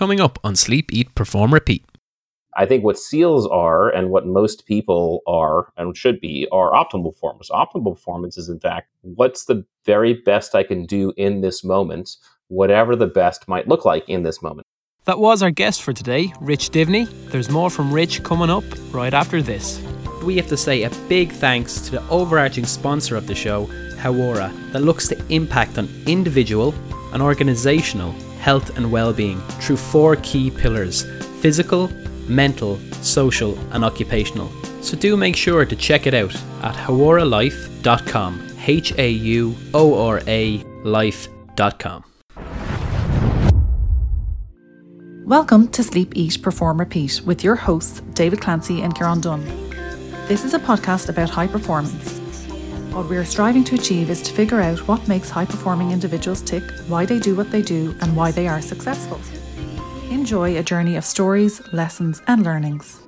coming up on Sleep, Eat, Perform, Repeat. I think what SEALs are and what most people are and should be are optimal performance. Optimal performance is, in fact, what's the very best I can do in this moment, whatever the best might look like in this moment. That was our guest for today, Rich Diviney. There's more from Rich coming up right after this. We have to say a big thanks to the overarching sponsor of the show, Hauora, that looks to impact on individual and organizational health and well-being through four key pillars: physical, mental, social, and occupational. So do make sure to check it out at hauoralife.com. H A U O R A life.com. Welcome to Sleep, Eat, Perform, Repeat with your hosts, David Clancy and Kieran Dunn. This is a podcast about high performance. What we are striving to achieve is to figure out what makes high performing individuals tick, why they do what they do, and why they are successful. Enjoy a journey of stories, lessons, and learnings.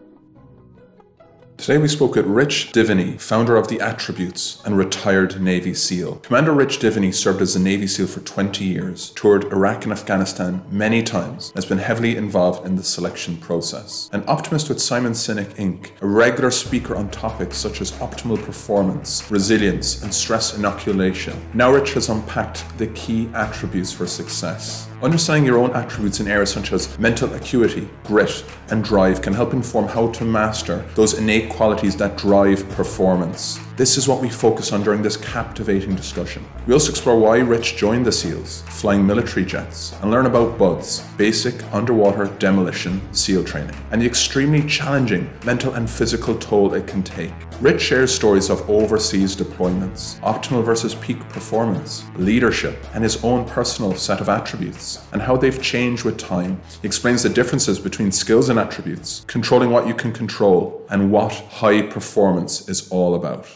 Today we spoke with Rich Diviney, founder of The Attributes and retired Navy SEAL. Commander Rich Diviney served as a Navy SEAL for 20 years, toured Iraq and Afghanistan many times, and has been heavily involved in the selection process. An optimist with Simon Sinek Inc., a regular speaker on topics such as optimal performance, resilience, and stress inoculation. Now Rich has unpacked the key attributes for success. Understanding your own attributes in areas such as mental acuity, grit, and drive can help inform how to master those innate qualities that drive performance. This is what we focus on during this captivating discussion. We also explore why Rich joined the SEALs, flying military jets, and learn about BUDS, basic underwater demolition SEAL training, and the extremely challenging mental and physical toll it can take. Rich shares stories of overseas deployments, optimal versus peak performance, leadership, and his own personal set of attributes, and how they've changed with time. He explains the differences between skills and attributes, controlling what you can control, and what high performance is all about.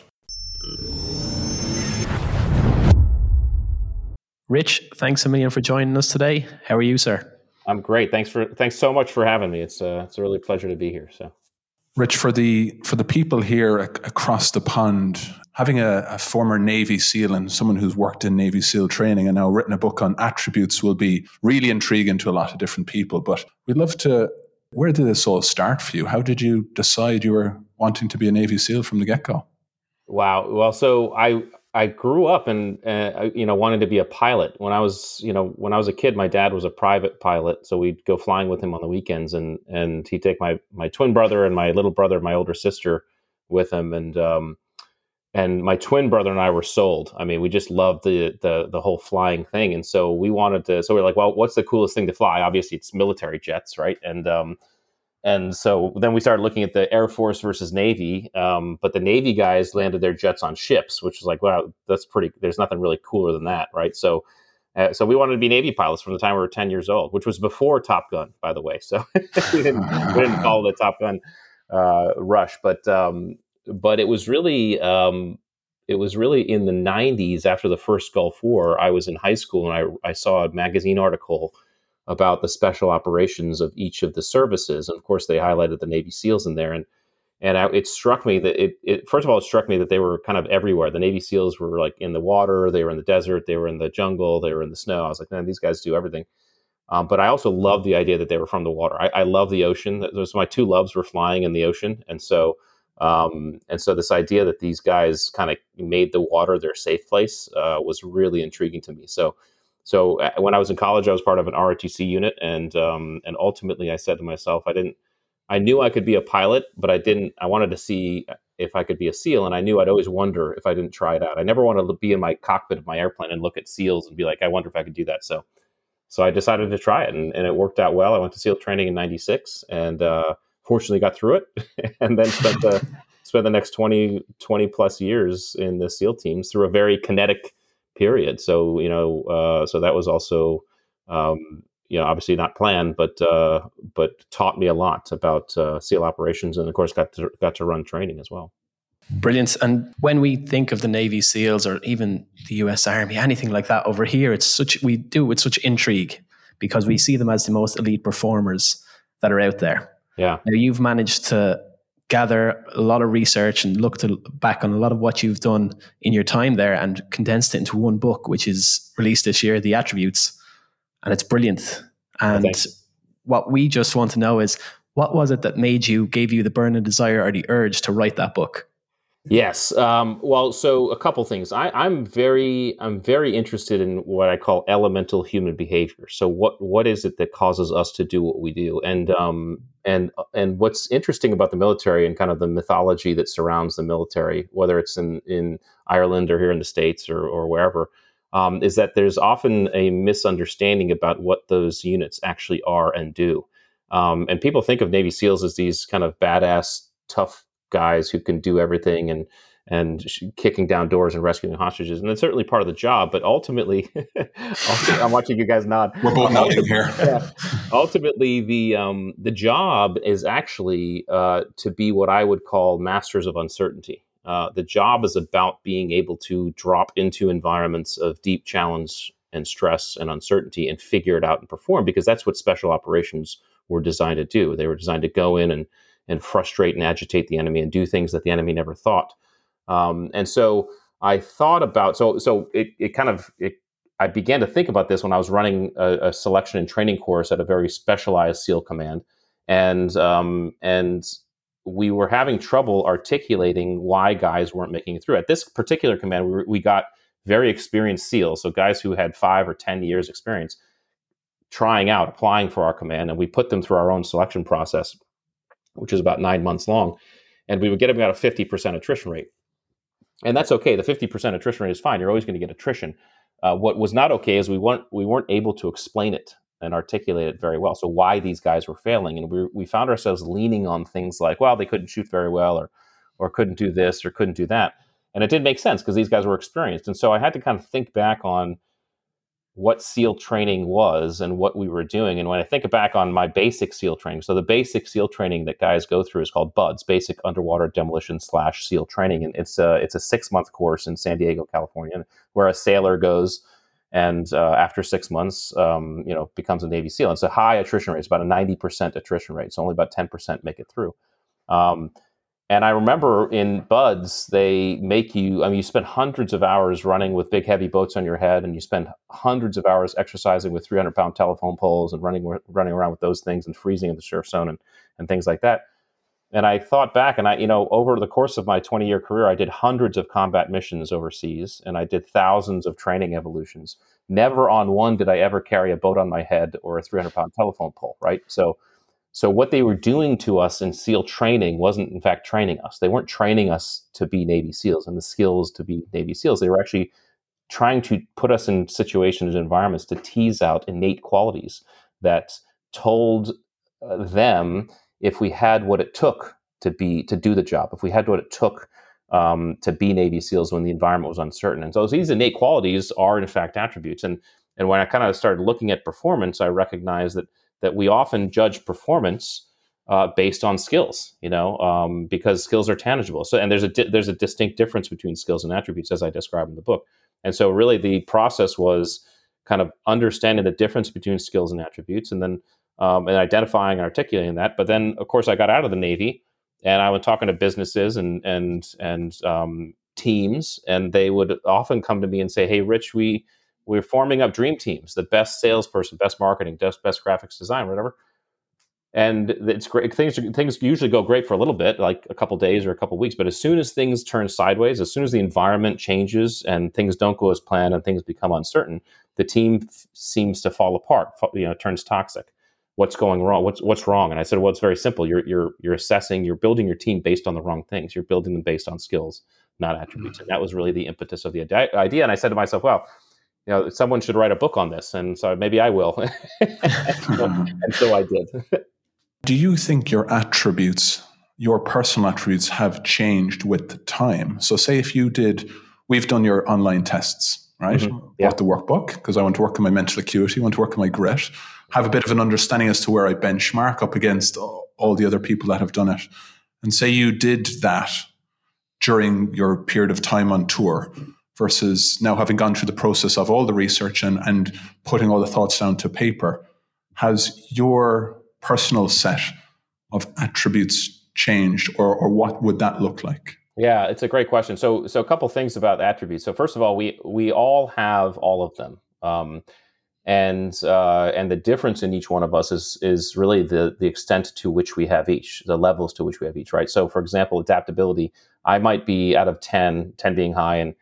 Rich, thanks a million for joining us today. How are you, sir? I'm great. Thanks for thanks so much for having me. It's uh, it's a really pleasure to be here. So, Rich, for the for the people here ac- across the pond, having a, a, former Navy SEAL and someone who's worked in Navy SEAL training and now written a book on attributes will be really intriguing to a lot of different people. But we'd love to. Where did this all start for you? How did you decide you were wanting to be a Navy SEAL from the get go? Wow. Well, so I I grew up and uh, you know wanted to be a pilot when I was you know when I was a kid. My dad was a private pilot, so we'd go flying with him on the weekends, and and he'd take my my twin brother and my little brother, my older sister, with him, and um, and my twin brother and I were sold. I mean, we just loved the the the whole flying thing, and so we wanted to. So we are like, well, what's the coolest thing to fly? Obviously, it's military jets, right? And um, and so then we started looking at the Air Force versus Navy. Um, but the Navy guys landed their jets on ships, which was like, wow, that's pretty. There's nothing really cooler than that, right? So, uh, so we wanted to be Navy pilots from the time we were 10 years old, which was before Top Gun, by the way. So we, didn't, we didn't call it a Top Gun uh, rush, but um, but it was really um, it was really in the 90s after the first Gulf War. I was in high school and I I saw a magazine article about the special operations of each of the services. And of course, they highlighted the Navy SEALs in there. And and I, it struck me that it, it, first of all, it struck me that they were kind of everywhere. The Navy SEALs were like in the water, they were in the desert, they were in the jungle, they were in the snow. I was like, man, these guys do everything. Um, but I also love the idea that they were from the water. I, I love the ocean. Those my two loves were flying in the ocean, and so um, and so this idea that these guys kind of made the water their safe place uh, was really intriguing to me. So so uh, when I was in college, I was part of an ROTC unit, and um, and ultimately, I said to myself, I didn't. I knew I could be a pilot, but I didn't. I wanted to see if I could be a SEAL, and I knew I'd always wonder if I didn't try it out. I never wanted to be in my cockpit of my airplane and look at SEALs and be like, I wonder if I could do that. So, so I decided to try it, and, and it worked out well. I went to SEAL training in '96, and uh, fortunately got through it, and then spent the spent the next 20, 20 plus years in the SEAL teams through a very kinetic period. So you know, uh, so that was also um, you know obviously not planned, but uh, but taught me a lot about uh, SEAL operations, and of course got to got to run training as well. Brilliant. And when we think of the Navy SEALs or even the US Army, anything like that over here, it's such we do it with such intrigue because we see them as the most elite performers that are out there. Yeah. Now you've managed to gather a lot of research and look to back on a lot of what you've done in your time there and condensed it into one book, which is released this year, The Attributes, and it's brilliant. And what we just want to know is what was it that made you, gave you the burning desire or the urge to write that book? Yes. Um, well, so a couple things. I, I'm very, I'm very interested in what I call elemental human behavior. So, what what is it that causes us to do what we do? And um, and and what's interesting about the military and kind of the mythology that surrounds the military, whether it's in in Ireland or here in the states or or wherever, um, is that there's often a misunderstanding about what those units actually are and do. Um, and people think of Navy SEALs as these kind of badass, tough guys who can do everything and and kicking down doors and rescuing hostages, and that's certainly part of the job. But ultimately, I'm watching you guys nod. We're both nodding here. yeah. Ultimately, the um, the job is actually uh, to be what I would call masters of uncertainty. Uh, the job is about being able to drop into environments of deep challenge and stress and uncertainty and figure it out and perform because that's what special operations were designed to do. They were designed to go in and and frustrate and agitate the enemy and do things that the enemy never thought. Um, and so I thought about so so it, it kind of it, I began to think about this when I was running a, a selection and training course at a very specialized SEAL command, and um, and we were having trouble articulating why guys weren't making it through. At this particular command, we, we got very experienced SEALs, so guys who had five or ten years experience trying out, applying for our command, and we put them through our own selection process which is about nine months long, and we would get about a 50% attrition rate. And that's okay. The 50% attrition rate is fine. You're always going to get attrition. Uh, what was not okay is we weren't we weren't able to explain it and articulate it very well. So why these guys were failing, and we we found ourselves leaning on things like, well, they couldn't shoot very well, or or couldn't do this, or couldn't do that, and it did make sense because these guys were experienced. And so I had to kind of think back on what SEAL training was and what we were doing. And when I think back on my basic SEAL training, so the basic SEAL training that guys go through is called BUDS, Basic Underwater Demolition slash SEAL Training, and it's a it's a six month course in San Diego, California, where a sailor goes and uh, after six months, um, you know, becomes a Navy SEAL. It's a high attrition rate. It's about a ninety percent attrition rate. So only about ten percent make it through. Um, and I remember in Buds, they make you, I mean, you spend hundreds of hours running with big, heavy boats on your head, and you spend hundreds of hours exercising with 300 pound telephone poles and running, running around with those things and freezing in the surf zone and, and things like that. And I thought back, and I, you know, over the course of my 20 year career, I did hundreds of combat missions overseas, and I did thousands of training evolutions. Never on one did I ever carry a boat on my head or a 300 pound telephone pole, right? So, so what they were doing to us in SEAL training wasn't in fact training us. They weren't training us to be Navy SEALs and the skills to be Navy SEAls. They were actually trying to put us in situations and environments to tease out innate qualities that told uh, them if we had what it took to be to do the job, if we had what it took um, to be Navy SEAls when the environment was uncertain. And so these innate qualities are in fact attributes. And and when I kind of started looking at performance, I recognized that that we often judge performance uh, based on skills, you know, um, because skills are tangible. So, and there's a di- there's a distinct difference between skills and attributes, as I describe in the book. And so, really, the process was kind of understanding the difference between skills and attributes, and then um, and identifying and articulating that. But then, of course, I got out of the Navy, and I was talking to businesses and and and um, teams, and they would often come to me and say, "Hey, Rich, we we're forming up dream teams, the best salesperson, best marketing, best, best graphics design, whatever. And it's great. Things things usually go great for a little bit, like a couple days or a couple weeks. But as soon as things turn sideways, as soon as the environment changes and things don't go as planned and things become uncertain, the team f- seems to fall apart. You know, turns toxic. What's going wrong? What's what's wrong? And I said, well, it's very simple. You're you're you're assessing. You're building your team based on the wrong things. You're building them based on skills, not attributes. Mm-hmm. And that was really the impetus of the idea. And I said to myself, well you know, someone should write a book on this. And so maybe I will. and so I did. Do you think your attributes, your personal attributes, have changed with time? So, say if you did, we've done your online tests, right? Mm-hmm. Yeah. Bought the workbook because I want to work on my mental acuity, I want to work on my grit, have a bit of an understanding as to where I benchmark up against all the other people that have done it. And say you did that during your period of time on tour versus now having gone through the process of all the research and, and putting all the thoughts down to paper, has your personal set of attributes changed or, or what would that look like? Yeah, it's a great question. So, so a couple things about attributes. So, first of all, we we all have all of them, um, and uh, and the difference in each one of us is is really the the extent to which we have each, the levels to which we have each, right? So, for example, adaptability, I might be out of 10, 10 being high and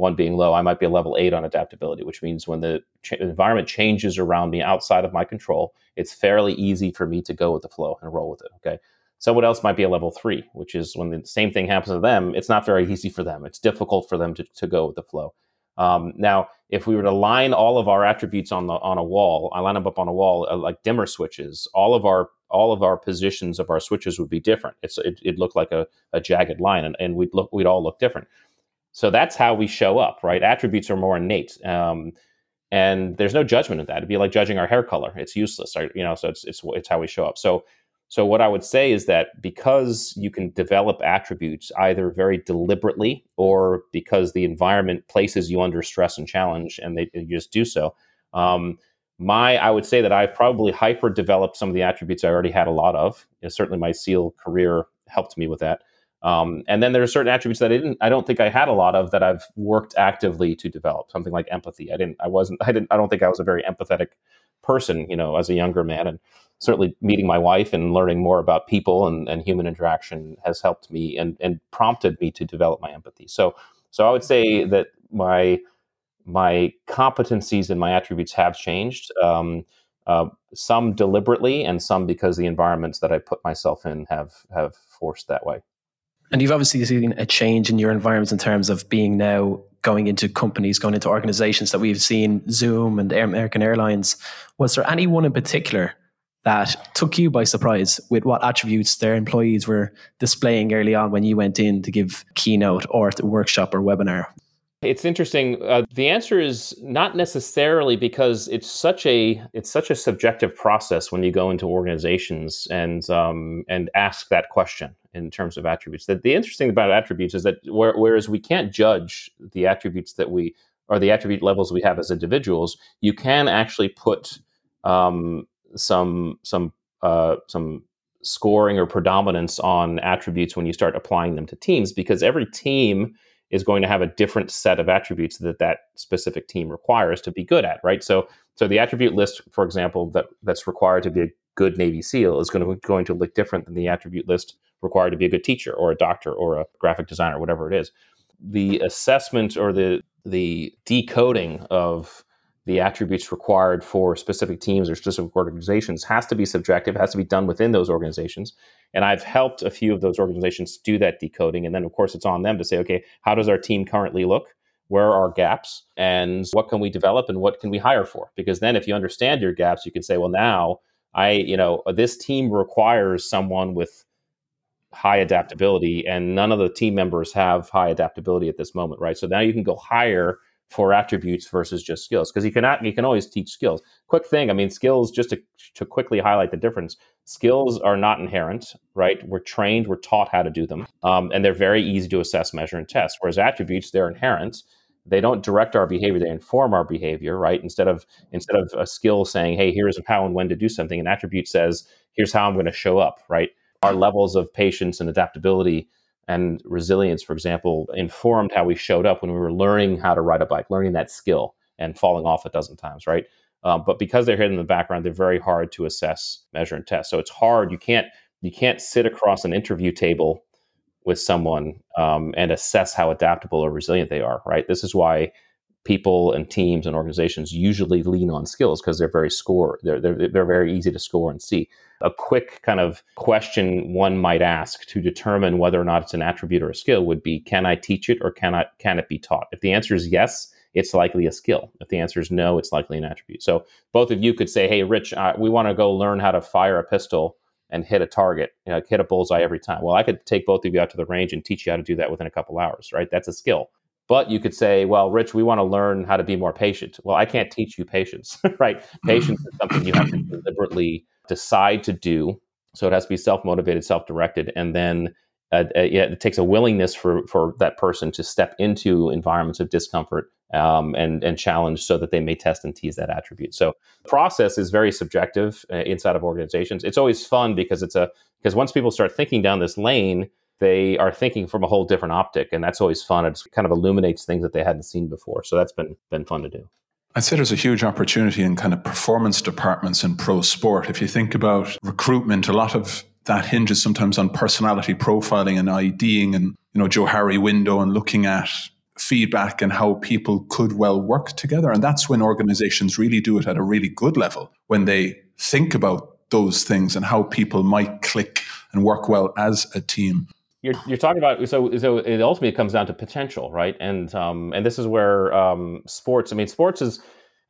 one being low, I might be a level eight on adaptability, which means when the ch- environment changes around me outside of my control, it's fairly easy for me to go with the flow and roll with it. Okay. Someone else might be a level three, which is when the same thing happens to them, it's not very easy for them. It's difficult for them to, to go with the flow. Um, now, if we were to line all of our attributes on the on a wall, I line them up on a wall uh, like dimmer switches. All of our all of our positions of our switches would be different. It's it, would look like a, a jagged line, and, and we'd look we'd all look different. So that's how we show up, right? Attributes are more innate, um, and there's no judgment in that. It'd be like judging our hair color; it's useless? You know, so it's it's it's how we show up. So so what I would say is that because you can develop attributes either very deliberately or because the environment places you under stress and challenge, and they, you just do so. Um, my, I would say that I've probably hyper developed some of the attributes I already had a lot of. And certainly, my SEAL career helped me with that. Um, and then there are certain attributes that I didn't, I don't think I had a lot of that I've worked actively to develop. Something like empathy. I didn't, I wasn't, I didn't, I don't think I was a very empathetic person, you know, as a younger man. And certainly meeting my wife and learning more about people and, and human interaction has helped me and, and prompted me to develop my empathy. So, so I would say that my my competencies and my attributes have changed. Um, uh, some deliberately, and some because the environments that I put myself in have have forced that way. And you've obviously seen a change in your environments in terms of being now going into companies, going into organizations that we've seen, Zoom and American Airlines. Was there anyone in particular that took you by surprise with what attributes their employees were displaying early on when you went in to give keynote or workshop or webinar? It's interesting. Uh, the answer is not necessarily because it's such a it's such a subjective process when you go into organizations and um, and ask that question in terms of attributes. That the interesting thing about attributes is that where, whereas we can't judge the attributes that we or the attribute levels we have as individuals, you can actually put um, some some uh, some scoring or predominance on attributes when you start applying them to teams because every team is going to have a different set of attributes that that specific team requires to be good at right so so the attribute list for example that that's required to be a good navy seal is going to going to look different than the attribute list required to be a good teacher or a doctor or a graphic designer whatever it is the assessment or the the decoding of the attributes required for specific teams or specific organizations has to be subjective, has to be done within those organizations. And I've helped a few of those organizations do that decoding. And then, of course, it's on them to say, okay, how does our team currently look? Where are gaps? And what can we develop and what can we hire for? Because then, if you understand your gaps, you can say, well, now I, you know, this team requires someone with high adaptability, and none of the team members have high adaptability at this moment, right? So now you can go hire for attributes versus just skills because you cannot you can always teach skills. Quick thing i mean skills just to, to quickly highlight the difference skills are not inherent right? We're trained we're taught how to do them um, and they're very easy to assess measure and test. Whereas attributes they're inherent. They don't direct our behavior they inform our behavior right? Instead of instead of a skill saying hey here's how and when to do something an attribute says here's how i'm going to show up right our levels of patience and adaptability and resilience, for example, informed how we showed up when we were learning how to ride a bike, learning that skill and falling off a dozen times, right? Um, but because they're hidden in the background, they're very hard to assess, measure, and test. So it's hard. You can't you can't sit across an interview table with someone um, and assess how adaptable or resilient they are, right? This is why people and teams and organizations usually lean on skills because they're very score they're, they're, they're very easy to score and see a quick kind of question one might ask to determine whether or not it's an attribute or a skill would be can i teach it or can I, can it be taught if the answer is yes it's likely a skill if the answer is no it's likely an attribute so both of you could say hey rich uh, we want to go learn how to fire a pistol and hit a target, you know, hit a bullseye every time. Well, I could take both of you out to the range and teach you how to do that within a couple hours, right? That's a skill. But you could say, well, Rich, we want to learn how to be more patient. Well, I can't teach you patience, right? Patience is something you have to deliberately decide to do. So it has to be self motivated, self directed. And then uh, uh, it takes a willingness for, for that person to step into environments of discomfort um, and, and challenge so that they may test and tease that attribute. So the process is very subjective uh, inside of organizations. It's always fun because it's a because once people start thinking down this lane, they are thinking from a whole different optic, and that's always fun. It kind of illuminates things that they hadn't seen before. So that's been been fun to do. I'd say there's a huge opportunity in kind of performance departments in pro sport. If you think about recruitment, a lot of that hinges sometimes on personality profiling and IDing and, you know, Johari window and looking at feedback and how people could well work together. And that's when organizations really do it at a really good level, when they think about those things and how people might click and work well as a team. You're, you're talking about so so it ultimately comes down to potential, right? And um, and this is where um, sports. I mean, sports is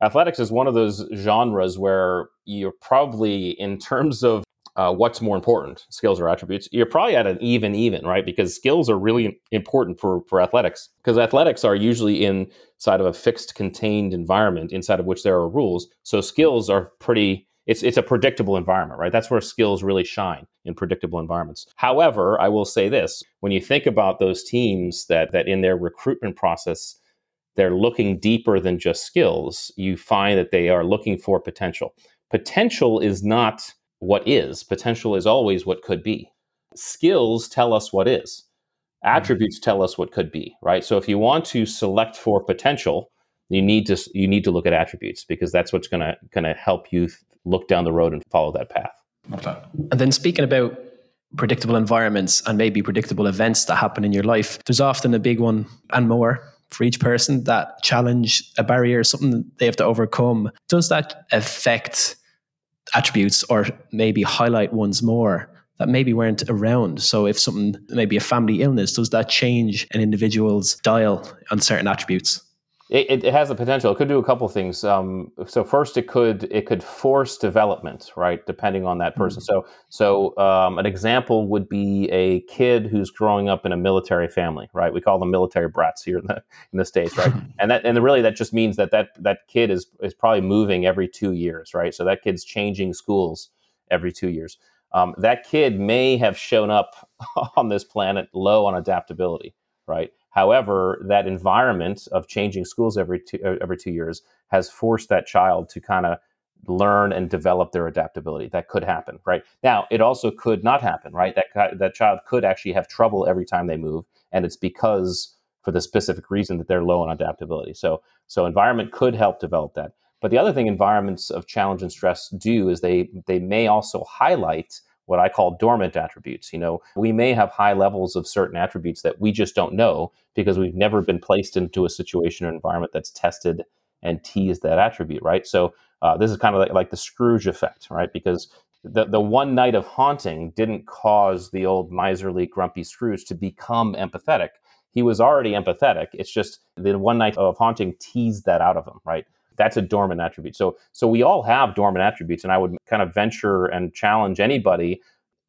athletics is one of those genres where you're probably in terms of uh, what's more important, skills or attributes, you're probably at an even even, right? Because skills are really important for for athletics because athletics are usually inside of a fixed, contained environment inside of which there are rules. So skills are pretty it's it's a predictable environment, right? That's where skills really shine in predictable environments. However, I will say this: when you think about those teams that that in their recruitment process they're looking deeper than just skills, you find that they are looking for potential. Potential is not what is. Potential is always what could be. Skills tell us what is. Mm-hmm. Attributes tell us what could be, right? So if you want to select for potential, you need to you need to look at attributes because that's what's going to going to help you look down the road and follow that path. And then speaking about predictable environments and maybe predictable events that happen in your life, there's often a big one and more for each person that challenge a barrier, something they have to overcome. Does that affect attributes or maybe highlight ones more that maybe weren't around? So if something, maybe a family illness, does that change an individual's dial on certain attributes? It, it, has the potential. It could do a couple things. Um, so first, it could it could force development, right? Depending on that person. Mm-hmm. So so um, an example would be a kid who's growing up in a military family, right? We call them military brats here in the in the states, right? and that and really that just means that that that kid is is probably moving every two years, right? So that kid's changing schools every two years. Um, that kid may have shown up on this planet low on adaptability, right? However, that environment of changing schools every two, uh, every two years has forced that child to kind of learn and develop their adaptability. That could happen, right? Now, it also could not happen, right? That that child could actually have trouble every time they move, and it's because for the specific reason that they're low on adaptability. So, so environment could help develop that. But the other thing environments of challenge and stress do is they they may also highlight what I call dormant attributes. You know, we may have high levels of certain attributes that we just don't know because we've never been placed into a situation or environment that's tested and teased that attribute, right? So uh, this is kind of like, like the Scrooge effect, right? Because the, the one night of haunting didn't cause the old miserly, grumpy Scrooge to become empathetic. He was already empathetic. It's just the one night of haunting teased that out of him, right? That's a dormant attribute. So so we all have dormant attributes, and I would kind of venture and challenge anybody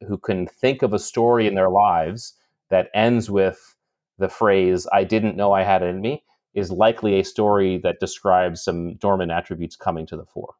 who can think of a story in their lives that ends with the phrase "I didn't know I had it in me" is likely a story that describes some dormant attributes coming to the fore.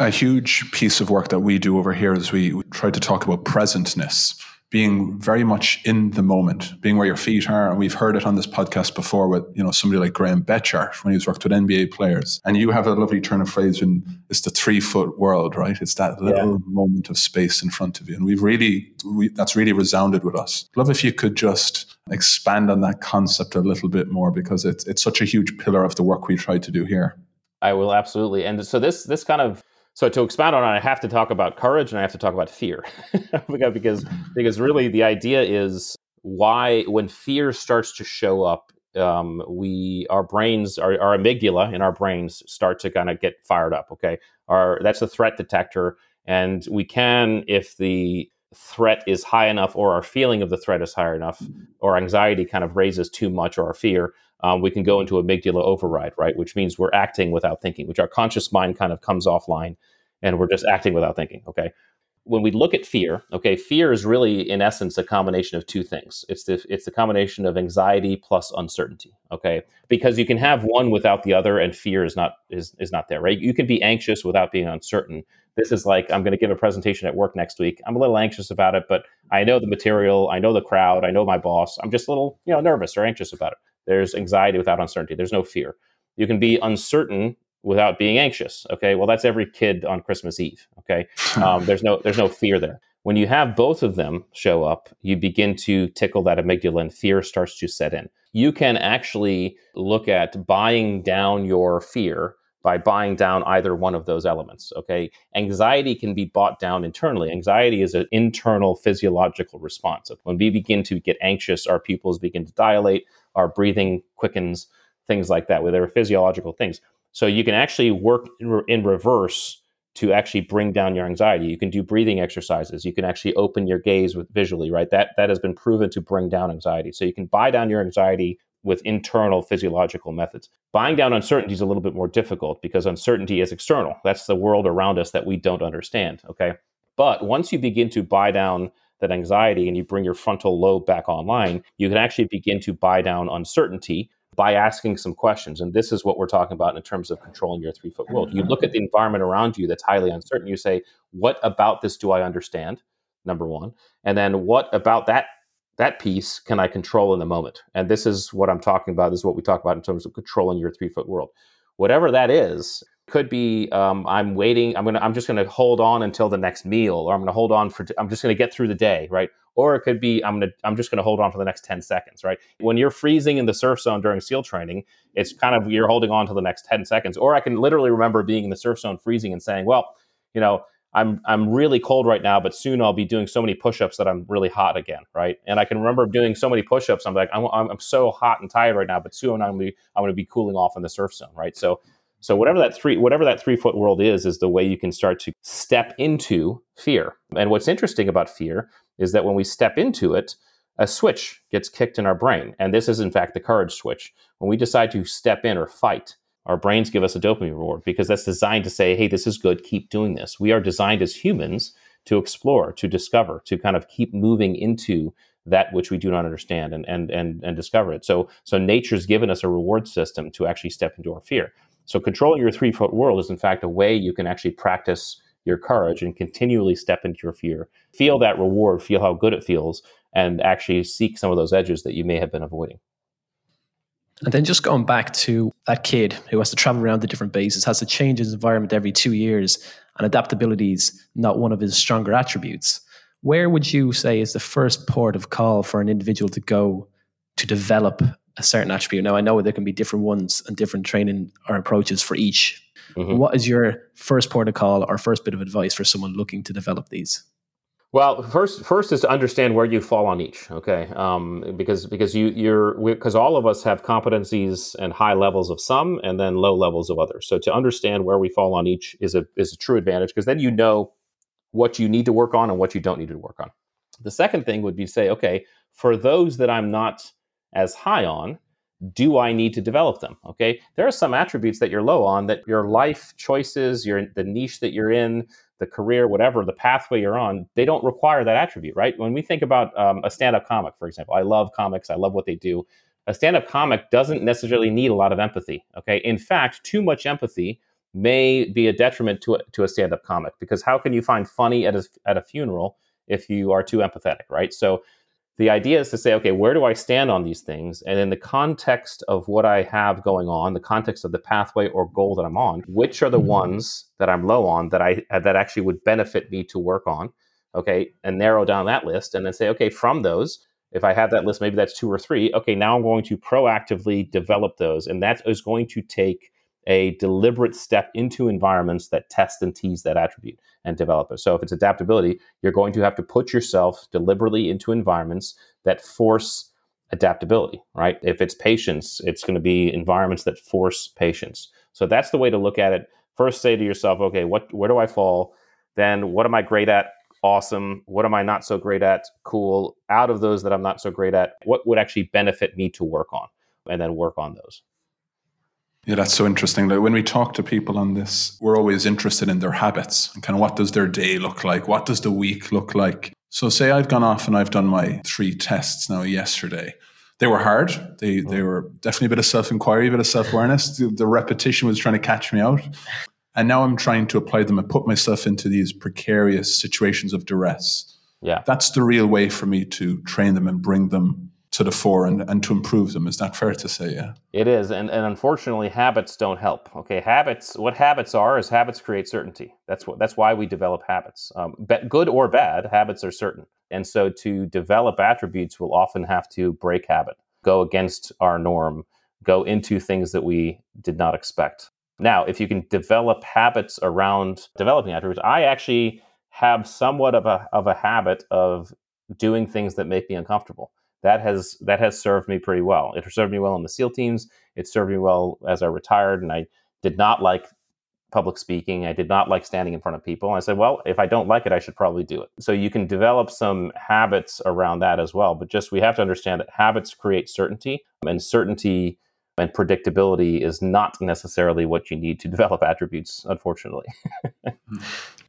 A huge piece of work that we do over here is we try to talk about presentness being very much in the moment, being where your feet are. And we've heard it on this podcast before with, you know, somebody like Graham Betchart when he's worked with NBA players. And you have a lovely turn of phrase when it's the three foot world, right? It's that little yeah. moment of space in front of you. And we've really, we, that's really resounded with us. Love if you could just expand on that concept a little bit more because it's, it's such a huge pillar of the work we try to do here. I will absolutely. And so this, this kind of, so to expound on it, I have to talk about courage and I have to talk about fear because because really the idea is why when fear starts to show up, um, we our brains our, our amygdala in our brains start to kind of get fired up. Okay, our that's a threat detector, and we can if the threat is high enough or our feeling of the threat is high enough or anxiety kind of raises too much or our fear um, we can go into amygdala override, right? Which means we're acting without thinking, which our conscious mind kind of comes offline and we're just acting without thinking, okay? When we look at fear, okay, fear is really in essence a combination of two things. It's the it's the combination of anxiety plus uncertainty, okay? Because you can have one without the other and fear is not is is not there, right? You can be anxious without being uncertain. This is like I'm going to give a presentation at work next week. I'm a little anxious about it, but I know the material, I know the crowd, I know my boss. I'm just a little, you know, nervous or anxious about it. There's anxiety without uncertainty. There's no fear. You can be uncertain without being anxious. Okay, well that's every kid on Christmas Eve. Okay, um, there's no there's no fear there. When you have both of them show up, you begin to tickle that amygdala, and fear starts to set in. You can actually look at buying down your fear by buying down either one of those elements. Okay. Anxiety can be bought down internally. Anxiety is an internal physiological response. When we begin to get anxious, our pupils begin to dilate, our breathing quickens, things like that, where there are physiological things. So you can actually work in reverse to actually bring down your anxiety. You can do breathing exercises. You can actually open your gaze with visually, right? That that has been proven to bring down anxiety. So you can buy down your anxiety with internal physiological methods. Buying down uncertainty is a little bit more difficult because uncertainty is external. That's the world around us that we don't understand, okay? But once you begin to buy down that anxiety and you bring your frontal lobe back online, you can actually begin to buy down uncertainty by asking some questions. And this is what we're talking about in terms of controlling your three foot world. You look at the environment around you that's highly uncertain. You say, what about this do I understand? Number one. And then what about that that piece can I control in the moment? And this is what I'm talking about. This is what we talk about in terms of controlling your three foot world. Whatever that is, could be um, I'm waiting. I'm gonna. I'm just gonna hold on until the next meal, or I'm gonna hold on for. I'm just gonna get through the day, right? Or it could be I'm gonna. I'm just gonna hold on for the next ten seconds, right? When you're freezing in the surf zone during SEAL training, it's kind of you're holding on to the next ten seconds. Or I can literally remember being in the surf zone freezing and saying, well, you know, I'm I'm really cold right now, but soon I'll be doing so many push-ups that I'm really hot again, right? And I can remember doing so many push-ups. I'm like, I'm, I'm, so hot and tired right now, but soon I'm gonna be I'm gonna be cooling off in the surf zone, right? So so whatever that three whatever that three foot world is, is the way you can start to step into fear. And what's interesting about fear is that when we step into it, a switch gets kicked in our brain, and this is in fact the courage switch. When we decide to step in or fight, our brains give us a dopamine reward because that's designed to say, hey, this is good, keep doing this. We are designed as humans to explore, to discover, to kind of keep moving into that which we do not understand and and and, and discover it. So so nature's given us a reward system to actually step into our fear. So controlling your three foot world is in fact a way you can actually practice your courage and continually step into your fear, feel that reward, feel how good it feels, and actually seek some of those edges that you may have been avoiding. And then just going back to that kid who has to travel around the different bases, has to change his environment every two years, and adaptability is not one of his stronger attributes. Where would you say is the first port of call for an individual to go to develop a certain attribute? Now, I know there can be different ones and different training or approaches for each. Mm-hmm. What is your first call or first bit of advice for someone looking to develop these? Well, first, first is to understand where you fall on each. Okay, um, because because you you're because all of us have competencies and high levels of some, and then low levels of others. So to understand where we fall on each is a is a true advantage because then you know what you need to work on and what you don't need to work on. The second thing would be say, okay, for those that I'm not as high on, do I need to develop them? Okay, there are some attributes that you're low on that your life choices, your the niche that you're in, the career, whatever the pathway you're on, they don't require that attribute, right? When we think about um, a stand up comic, for example, I love comics, I love what they do. A stand up comic doesn't necessarily need a lot of empathy, okay? In fact, too much empathy may be a detriment to a, to a stand up comic because how can you find funny at a, at a funeral if you are too empathetic, right? So the idea is to say, okay, where do I stand on these things? And in the context of what I have going on, the context of the pathway or goal that I'm on, which are the mm-hmm. ones that I'm low on that I that actually would benefit me to work on? Okay, and narrow down that list and then say, okay, from those, if I have that list, maybe that's two or three. Okay, now I'm going to proactively develop those. And that is going to take a deliberate step into environments that test and tease that attribute and develop it. So if it's adaptability, you're going to have to put yourself deliberately into environments that force adaptability, right? If it's patience, it's going to be environments that force patience. So that's the way to look at it. First say to yourself, okay, what where do I fall? Then what am I great at? Awesome. What am I not so great at? Cool. Out of those that I'm not so great at, what would actually benefit me to work on? And then work on those. Yeah, that's so interesting. Like when we talk to people on this, we're always interested in their habits and kind of what does their day look like? What does the week look like? So say I've gone off and I've done my three tests now yesterday. They were hard. They they mm. were definitely a bit of self-inquiry, a bit of self-awareness. The, the repetition was trying to catch me out. And now I'm trying to apply them and put myself into these precarious situations of duress. Yeah. That's the real way for me to train them and bring them to the fore and, and to improve them. Is that fair to say? Yeah. It is. And, and unfortunately, habits don't help. Okay. Habits, what habits are is habits create certainty. That's what, that's why we develop habits. Um, good or bad, habits are certain. And so to develop attributes, we'll often have to break habit, go against our norm, go into things that we did not expect. Now, if you can develop habits around developing attributes, I actually have somewhat of a of a habit of doing things that make me uncomfortable. That has that has served me pretty well. It served me well in the SEAL teams. It served me well as I retired, and I did not like public speaking. I did not like standing in front of people. And I said, well, if I don't like it, I should probably do it. So you can develop some habits around that as well. But just we have to understand that habits create certainty, and certainty and predictability is not necessarily what you need to develop attributes, unfortunately. Hmm.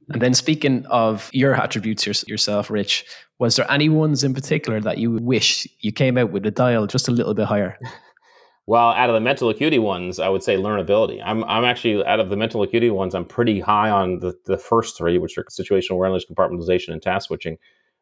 And then, speaking of your attributes yourself, Rich, was there any ones in particular that you wish you came out with a dial just a little bit higher? Well, out of the mental acuity ones, I would say learnability. I'm, I'm actually out of the mental acuity ones, I'm pretty high on the, the first three, which are situational awareness, compartmentalization, and task switching.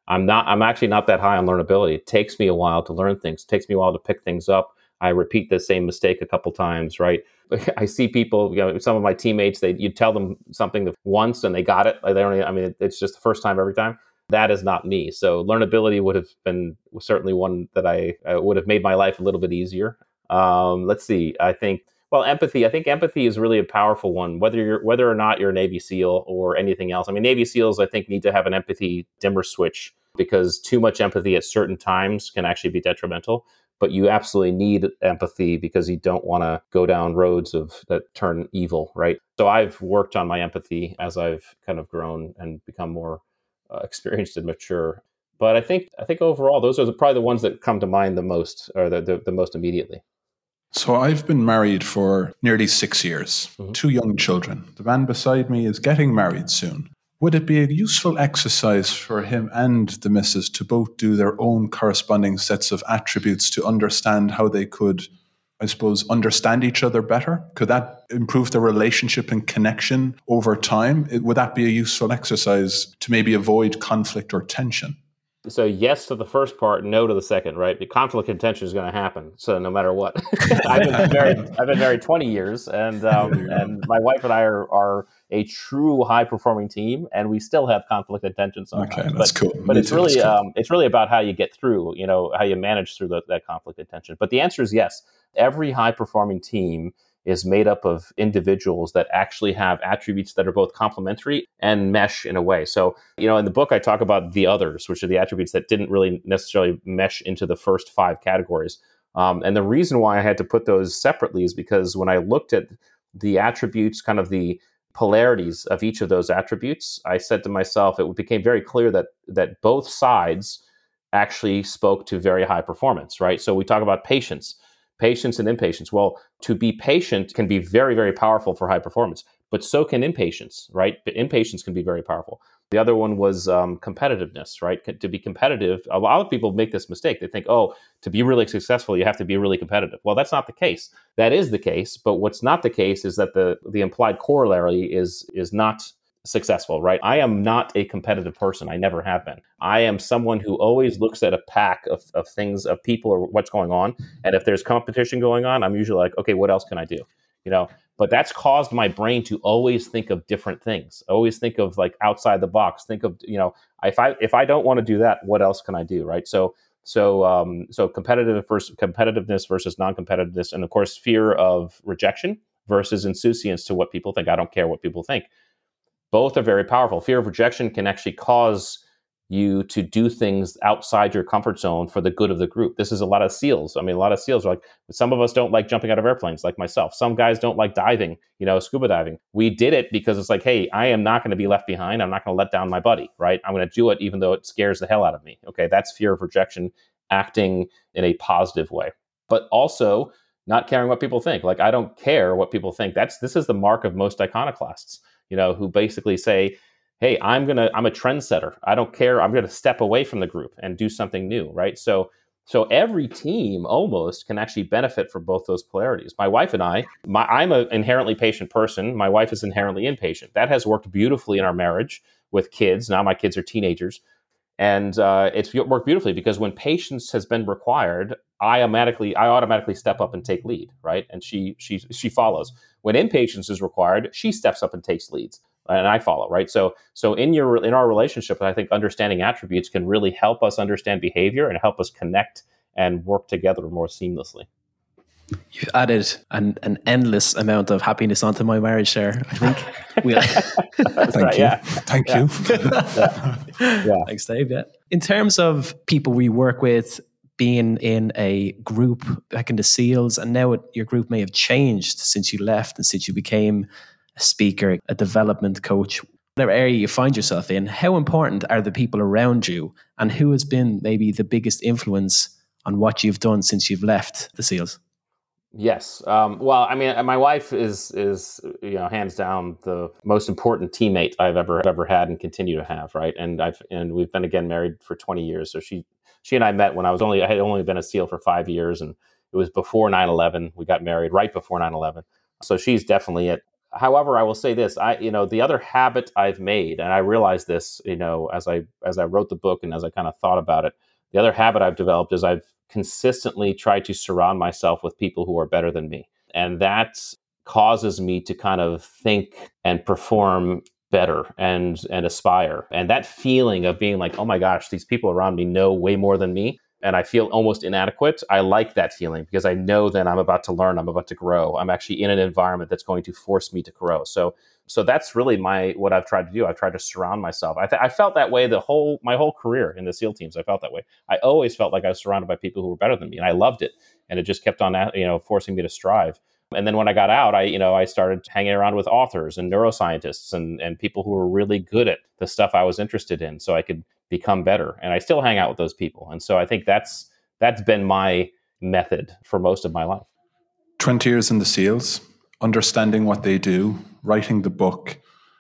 I'm not. I'm actually not that high on learnability. It takes me a while to learn things. It takes me a while to pick things up. I repeat the same mistake a couple times, right? I see people, you know, some of my teammates, they you tell them something once and they got it. Like they don't. I mean, it's just the first time every time. That is not me. So learnability would have been certainly one that I, I would have made my life a little bit easier. Um, let's see. I think well, empathy. I think empathy is really a powerful one. Whether you're whether or not you're a Navy SEAL or anything else. I mean, Navy SEALs I think need to have an empathy dimmer switch because too much empathy at certain times can actually be detrimental but you absolutely need empathy because you don't want to go down roads of that turn evil, right? So I've worked on my empathy as I've kind of grown and become more uh, experienced and mature. But I think I think overall those are the, probably the ones that come to mind the most or the, the, the most immediately. So I've been married for nearly six years, mm-hmm. two young children. The man beside me is getting married soon. Would it be a useful exercise for him and the missus to both do their own corresponding sets of attributes to understand how they could, I suppose, understand each other better? Could that improve the relationship and connection over time? Would that be a useful exercise to maybe avoid conflict or tension? So yes to the first part, no to the second, right? The conflict of tension is going to happen. So no matter what, I've been married. I've been married twenty years, and um, and my wife and I are, are a true high performing team, and we still have conflict sometimes. Okay, that's but, cool. But Me it's too, really um, it's really about how you get through. You know how you manage through the, that conflict and tension. But the answer is yes. Every high performing team is made up of individuals that actually have attributes that are both complementary and mesh in a way. So, you know, in the book, I talk about the others, which are the attributes that didn't really necessarily mesh into the first five categories. Um, and the reason why I had to put those separately is because when I looked at the attributes, kind of the polarities of each of those attributes, I said to myself, it became very clear that that both sides actually spoke to very high performance, right? So we talk about patience patience and impatience. Well, to be patient can be very, very powerful for high performance, but so can impatience, right? But impatience can be very powerful. The other one was um, competitiveness, right? To be competitive, a lot of people make this mistake. They think, oh, to be really successful, you have to be really competitive. Well, that's not the case. That is the case, but what's not the case is that the the implied corollary is is not successful, right? I am not a competitive person. I never have been. I am someone who always looks at a pack of, of things, of people, or what's going on. And if there's competition going on, I'm usually like, okay, what else can I do? You know, but that's caused my brain to always think of different things. Always think of like outside the box. Think of, you know, if I if I don't want to do that, what else can I do? Right. So so um, so competitive versus competitiveness versus non-competitiveness, and of course fear of rejection versus insouciance to what people think. I don't care what people think both are very powerful. Fear of rejection can actually cause you to do things outside your comfort zone for the good of the group. This is a lot of SEALs. I mean, a lot of SEALs are like, some of us don't like jumping out of airplanes, like myself. Some guys don't like diving, you know, scuba diving. We did it because it's like, hey, I am not going to be left behind. I'm not going to let down my buddy, right? I'm going to do it even though it scares the hell out of me. Okay, that's fear of rejection acting in a positive way. But also, not caring what people think. Like I don't care what people think. That's this is the mark of most iconoclasts you know, who basically say, hey, I'm gonna, I'm a trendsetter. I don't care. I'm gonna step away from the group and do something new, right? So so every team almost can actually benefit from both those polarities. My wife and I, my, I'm an inherently patient person. My wife is inherently impatient. That has worked beautifully in our marriage with kids. Now my kids are teenagers. And uh, it's worked beautifully because when patience has been required, I automatically I automatically step up and take lead, right? And she she she follows. When impatience is required, she steps up and takes leads, and I follow, right? So, so in your in our relationship, I think understanding attributes can really help us understand behavior and help us connect and work together more seamlessly. You've added an, an endless amount of happiness onto my marriage there. I think. We'll Thank right, you. Yeah. Thank yeah. you. yeah. yeah. Thanks, Dave. Yeah. In terms of people we work with, being in a group back in the SEALs, and now it, your group may have changed since you left and since you became a speaker, a development coach, whatever area you find yourself in. How important are the people around you, and who has been maybe the biggest influence on what you've done since you've left the SEALs? Yes. Um, well, I mean, my wife is is you know hands down the most important teammate I've ever ever had and continue to have. Right, and I've and we've been again married for twenty years. So she she and I met when I was only I had only been a SEAL for five years, and it was before 9-11. We got married right before 9-11. So she's definitely it. However, I will say this: I you know the other habit I've made, and I realized this you know as I as I wrote the book and as I kind of thought about it. The other habit I've developed is I've consistently try to surround myself with people who are better than me. And that causes me to kind of think and perform better and and aspire. And that feeling of being like, "Oh my gosh, these people around me know way more than me." And I feel almost inadequate. I like that feeling because I know that I'm about to learn, I'm about to grow. I'm actually in an environment that's going to force me to grow. So so that's really my what I've tried to do. I've tried to surround myself. I, th- I felt that way the whole my whole career in the SEAL teams. I felt that way. I always felt like I was surrounded by people who were better than me, and I loved it. And it just kept on, you know, forcing me to strive. And then when I got out, I you know I started hanging around with authors and neuroscientists and and people who were really good at the stuff I was interested in, so I could become better. And I still hang out with those people. And so I think that's that's been my method for most of my life. Twenty years in the SEALs, understanding what they do, writing the book,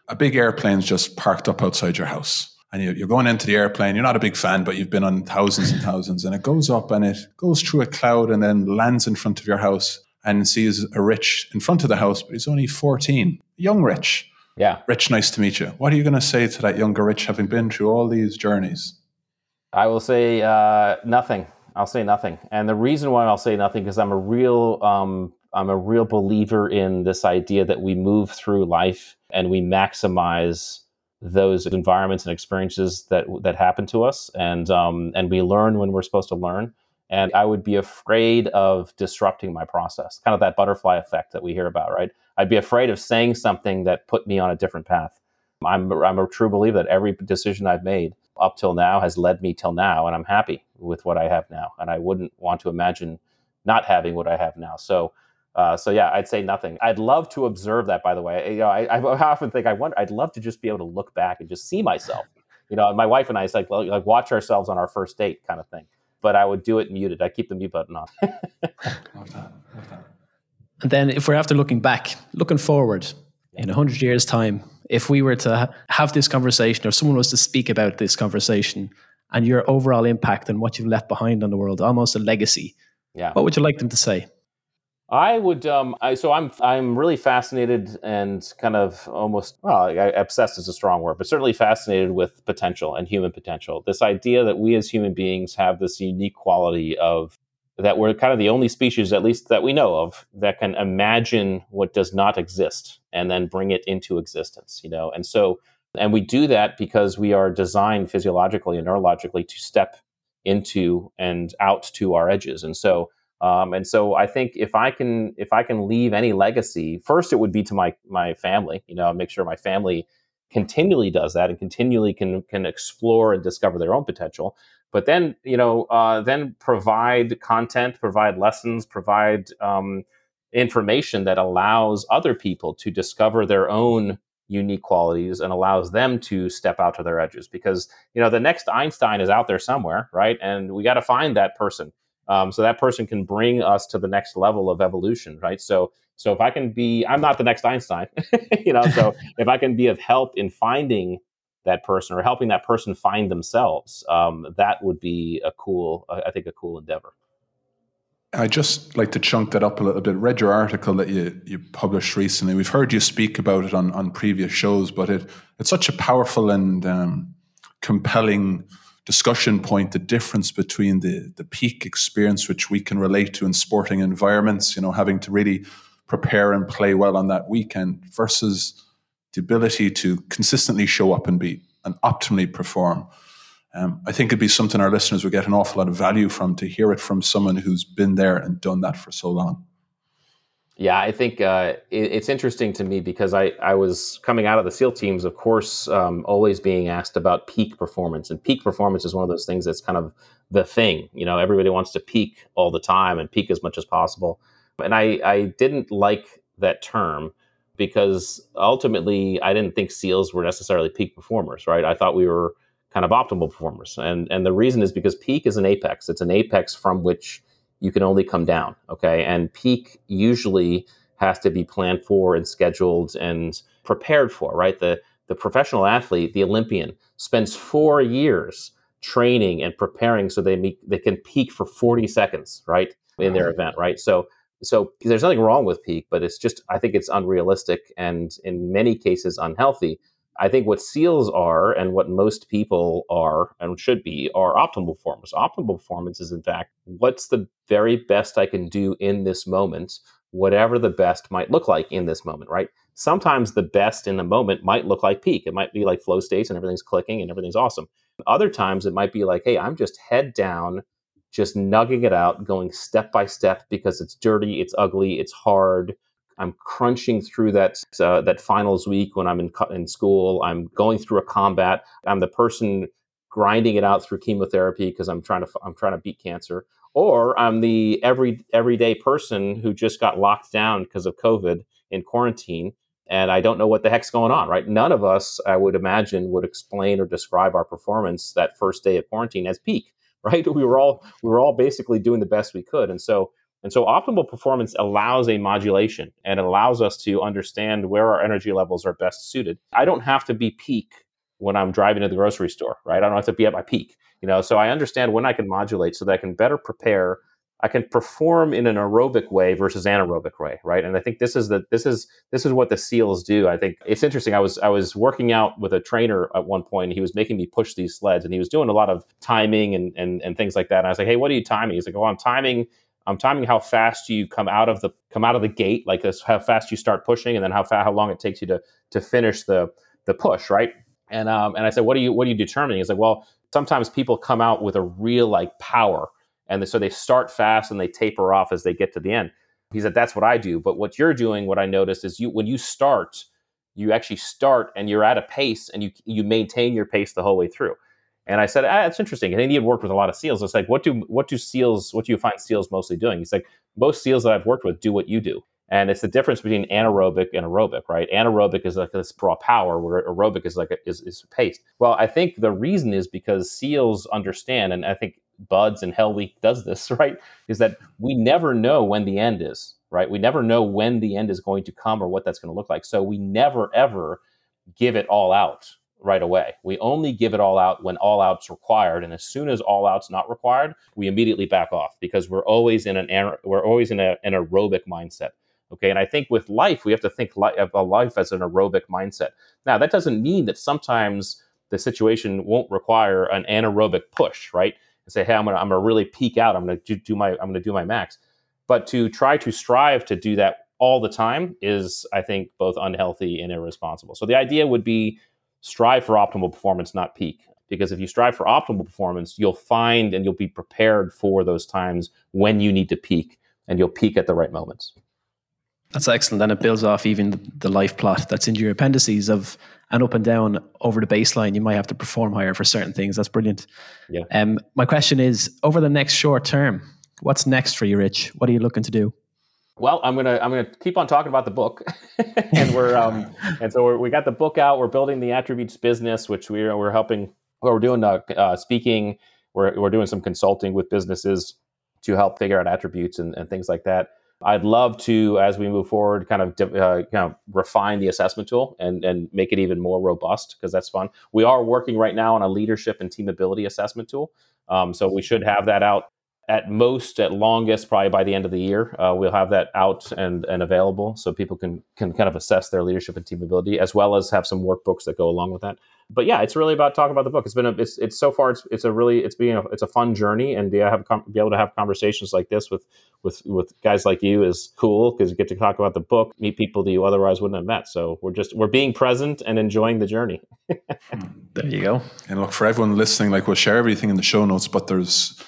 a big airplane's just parked up outside your house. And you, are going into the airplane. You're not a big fan, but you've been on thousands and thousands. And it goes up and it goes through a cloud and then lands in front of your house and sees a Rich in front of the house, but he's only 14. Young Rich. Yeah. Rich, nice to meet you. What are you going to say to that younger Rich having been through all these journeys? I will say uh, nothing. I'll say nothing. And the reason why I'll say nothing is I'm a real um, I'm a real believer in this idea that we move through life and we maximize those environments and experiences that that happen to us, and um, and we learn when we're supposed to learn. And I would be afraid of disrupting my process, kind of that butterfly effect that we hear about, right? I'd be afraid of saying something that put me on a different path. I'm I'm a true believer that every decision I've made up till now has led me till now, and I'm happy with what I have now. And I wouldn't want to imagine not having what I have now. So uh, so yeah, I'd say nothing. I'd love to observe that. By the way, you know, I, I often think I wonder. I'd love to just be able to look back and just see myself. You know, my wife and I, it's like like watch ourselves on our first date, kind of thing. But I would do it muted. I keep the mute button on. And then, if we're after looking back, looking forward, in a hundred years' time, if we were to have this conversation, or someone was to speak about this conversation, and your overall impact and what you've left behind on the world, almost a legacy, yeah, what would you like them to say? I would. Um, I, so I'm. I'm really fascinated and kind of almost. Well, obsessed is a strong word, but certainly fascinated with potential and human potential. This idea that we as human beings have this unique quality of that we're kind of the only species, at least that we know of, that can imagine what does not exist and then bring it into existence. You know, and so and we do that because we are designed physiologically and neurologically to step into and out to our edges, and so um, and so I think if I can if I can leave any legacy, first it would be to my my family. You know, make sure my family continually does that and continually can can explore and discover their own potential. But then you know, uh, then provide content, provide lessons, provide um, information that allows other people to discover their own unique qualities and allows them to step out to their edges because you know the next einstein is out there somewhere right and we got to find that person um, so that person can bring us to the next level of evolution, right? So, so if I can be, I'm not the next Einstein, you know. So if I can be of help in finding that person or helping that person find themselves, um, that would be a cool, I think, a cool endeavor. I just like to chunk that up a little bit. Read your article that you you published recently. We've heard you speak about it on on previous shows, but it it's such a powerful and um, compelling discussion point the difference between the the peak experience which we can relate to in sporting environments you know having to really prepare and play well on that weekend versus the ability to consistently show up and be and optimally perform um, I think it'd be something our listeners would get an awful lot of value from to hear it from someone who's been there and done that for so long. Yeah, I think uh, it, it's interesting to me because I, I was coming out of the SEAL teams, of course, um, always being asked about peak performance. And peak performance is one of those things that's kind of the thing. You know, everybody wants to peak all the time and peak as much as possible. And I, I didn't like that term because ultimately I didn't think SEALs were necessarily peak performers, right? I thought we were kind of optimal performers. And, and the reason is because peak is an apex, it's an apex from which you can only come down. Okay. And peak usually has to be planned for and scheduled and prepared for, right? The, the professional athlete, the Olympian, spends four years training and preparing so they meet, they can peak for 40 seconds, right? In their event, right? So so there's nothing wrong with peak, but it's just I think it's unrealistic and in many cases unhealthy I think what SEALs are and what most people are and should be are optimal performance. Optimal performance is, in fact, what's the very best I can do in this moment, whatever the best might look like in this moment, right? Sometimes the best in the moment might look like peak. It might be like flow states and everything's clicking and everything's awesome. Other times it might be like, hey, I'm just head down, just nugging it out, going step by step because it's dirty, it's ugly, it's hard I'm crunching through that uh, that finals week when I'm in in school. I'm going through a combat. I'm the person grinding it out through chemotherapy because I'm trying to I'm trying to beat cancer. Or I'm the every everyday person who just got locked down because of COVID in quarantine and I don't know what the heck's going on, right? None of us, I would imagine, would explain or describe our performance that first day of quarantine as peak, right? We were all we were all basically doing the best we could. And so and so optimal performance allows a modulation and allows us to understand where our energy levels are best suited. I don't have to be peak when I'm driving to the grocery store, right? I don't have to be at my peak, you know. So I understand when I can modulate so that I can better prepare. I can perform in an aerobic way versus anaerobic way, right? And I think this is the this is this is what the SEALs do. I think it's interesting. I was I was working out with a trainer at one point. And he was making me push these sleds, and he was doing a lot of timing and and, and things like that. And I was like, "Hey, what are you timing?" He's like, "Oh, I'm timing I'm timing how fast you come out of the come out of the gate, like this, how fast you start pushing, and then how fa- how long it takes you to to finish the the push, right? And um, and I said, what are you what are you determining? He's like, well, sometimes people come out with a real like power, and so they start fast and they taper off as they get to the end. He said, that's what I do. But what you're doing, what I noticed is you when you start, you actually start and you're at a pace and you you maintain your pace the whole way through. And I said, ah, it's interesting. And he had worked with a lot of SEALs. It's like, what do what do SEALs, what do you find SEALs mostly doing? He's like, most SEALs that I've worked with do what you do. And it's the difference between anaerobic and aerobic, right? Anaerobic is like this raw power, where aerobic is like a, is, is paced. Well, I think the reason is because SEALs understand, and I think BUD/S and Hell Week does this, right? Is that we never know when the end is, right? We never know when the end is going to come or what that's going to look like. So we never ever give it all out right away. We only give it all out when all out's required, and as soon as all out's not required, we immediately back off because we're always in an we're always in a, an aerobic mindset. Okay, and I think with life we have to think li- of life as an aerobic mindset. Now that doesn't mean that sometimes the situation won't require an anaerobic push, right? And say, hey, I'm gonna I'm gonna really peak out. I'm gonna do my I'm gonna do my max. But to try to strive to do that all the time is, I think, both unhealthy and irresponsible. So the idea would be strive for optimal performance, not peak. Because if you strive for optimal performance, you'll find and you'll be prepared for those times when you need to peak, and you'll peak at the right moments. That's excellent. And it builds off even the life plot that's in your appendices of an up and down over the baseline. You might have to perform higher for certain things. That's brilliant. Yeah. Um, my question is over the next short term, what's next for you, Rich? What are you looking to do? Well, I'm gonna I'm gonna keep on talking about the book, and we're um and so we're, we got the book out. We're building the attributes business, which we're we're helping. Well, we're doing uh, uh, speaking. We're we're doing some consulting with businesses to help figure out attributes and, and things like that. I'd love to, as we move forward, kind of uh, kind of refine the assessment tool and and make it even more robust because that's fun. We are working right now on a leadership and team ability assessment tool, um, so we should have that out at most, at longest, probably by the end of the year, uh, we'll have that out and, and available so people can can kind of assess their leadership and team ability, as well as have some workbooks that go along with that. But yeah, it's really about talking about the book. It's been a, it's, it's so far it's, it's a really it's being a, it's a fun journey, and be, have be able to have conversations like this with with with guys like you is cool because you get to talk about the book, meet people that you otherwise wouldn't have met. So we're just we're being present and enjoying the journey. there you go. And look for everyone listening, like we'll share everything in the show notes, but there's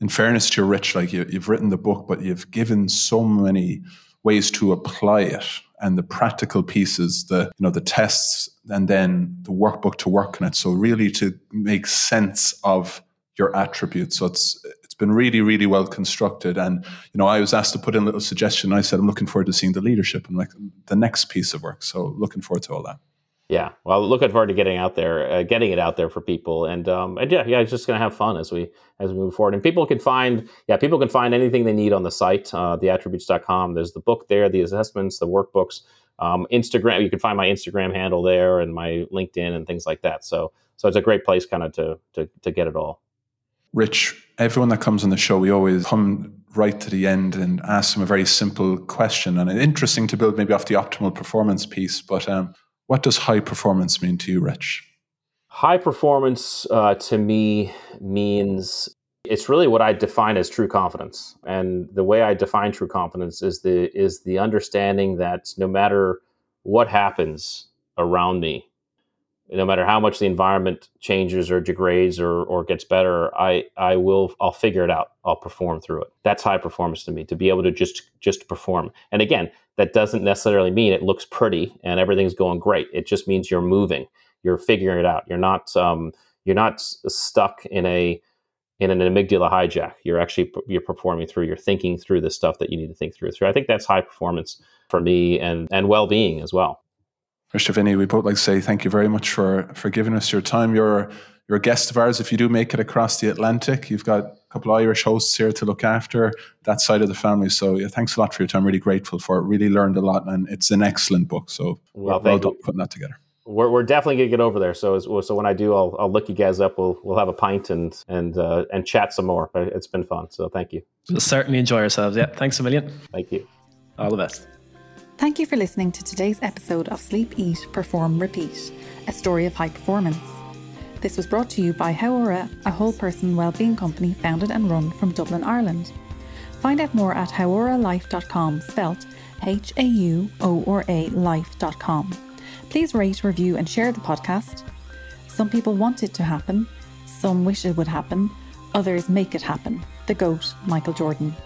in fairness to Rich, like you, have written the book, but you've given so many ways to apply it and the practical pieces, the you know the tests, and then the workbook to work on it. So really to make sense of your attributes. So it's it's been really really well constructed. And you know I was asked to put in a little suggestion. I said I'm looking forward to seeing the leadership and like the next piece of work. So looking forward to all that. Yeah, well, looking forward to getting out there, uh, getting it out there for people, and um, and yeah, yeah, it's just gonna have fun as we as we move forward. And people can find, yeah, people can find anything they need on the site, uh, theattributes.com. There's the book there, the assessments, the workbooks, um, Instagram. You can find my Instagram handle there and my LinkedIn and things like that. So, so it's a great place, kind of to to to get it all. Rich, everyone that comes on the show, we always come right to the end and ask them a very simple question, and interesting to build maybe off the optimal performance piece, but. Um, what does high performance mean to you, Rich? High performance uh, to me means it's really what I define as true confidence. And the way I define true confidence is the is the understanding that no matter what happens around me, no matter how much the environment changes or degrades or, or gets better, I, I will I'll figure it out. I'll perform through it. That's high performance to me, to be able to just just perform. And again, that doesn't necessarily mean it looks pretty and everything's going great. It just means you're moving. You're figuring it out. You're not um, you're not stuck in a in an amygdala hijack. You're actually you're performing through. You're thinking through the stuff that you need to think through. Through. I think that's high performance for me and and well being as well. Mr. Diviney, we both like to say thank you very much for for giving us your time. You're you're a guest of ours. If you do make it across the Atlantic, you've got a couple of Irish hosts here to look after that side of the family. So yeah, thanks a lot for your time. Really grateful for it. Really learned a lot, and it's an excellent book. So well, well done putting that together. We're, we're definitely gonna get over there. So so when I do, I'll I'll look you guys up. We'll we'll have a pint and and uh, and chat some more. It's been fun. So thank you. We'll certainly enjoy ourselves. Yeah. Thanks a million. Thank you. All the best. Thank you for listening to today's episode of Sleep, Eat, Perform, Repeat, a story of high performance. This was brought to you by Hauora, a whole person wellbeing company founded and run from Dublin, Ireland. Find out more at hauoralife.com, spelt H A U O R A life.com. Please rate, review, and share the podcast. Some people want it to happen, some wish it would happen, others make it happen. The GOAT, Michael Jordan.